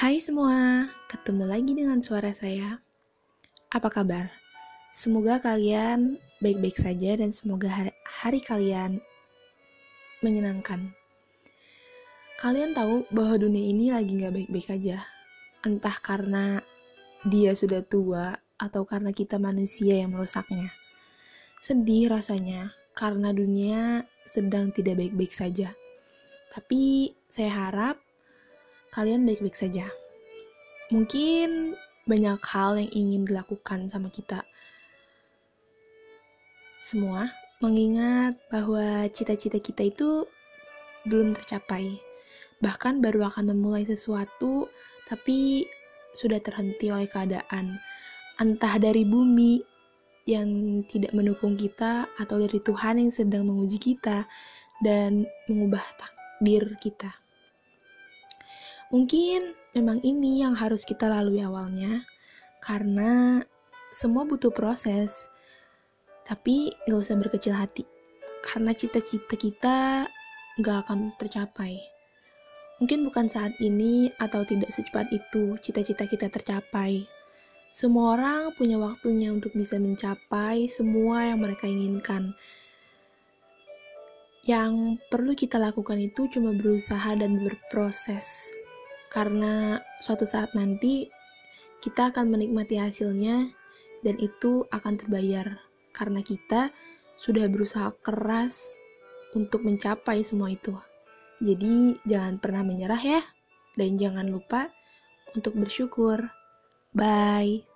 Hai semua, ketemu lagi dengan suara saya. Apa kabar? Semoga kalian baik-baik saja dan semoga hari, hari kalian menyenangkan. Kalian tahu bahwa dunia ini lagi gak baik-baik aja. Entah karena dia sudah tua atau karena kita manusia yang merusaknya. Sedih rasanya karena dunia sedang tidak baik-baik saja. Tapi saya harap kalian baik-baik saja. Mungkin banyak hal yang ingin dilakukan sama kita semua, mengingat bahwa cita-cita kita itu belum tercapai. Bahkan baru akan memulai sesuatu, tapi sudah terhenti oleh keadaan. Entah dari bumi yang tidak mendukung kita, atau dari Tuhan yang sedang menguji kita dan mengubah takdir kita. Mungkin memang ini yang harus kita lalui awalnya, karena semua butuh proses. Tapi gak usah berkecil hati, karena cita-cita kita gak akan tercapai. Mungkin bukan saat ini atau tidak secepat itu cita-cita kita tercapai. Semua orang punya waktunya untuk bisa mencapai semua yang mereka inginkan. Yang perlu kita lakukan itu cuma berusaha dan berproses karena suatu saat nanti kita akan menikmati hasilnya dan itu akan terbayar karena kita sudah berusaha keras untuk mencapai semua itu. Jadi jangan pernah menyerah ya dan jangan lupa untuk bersyukur. Bye.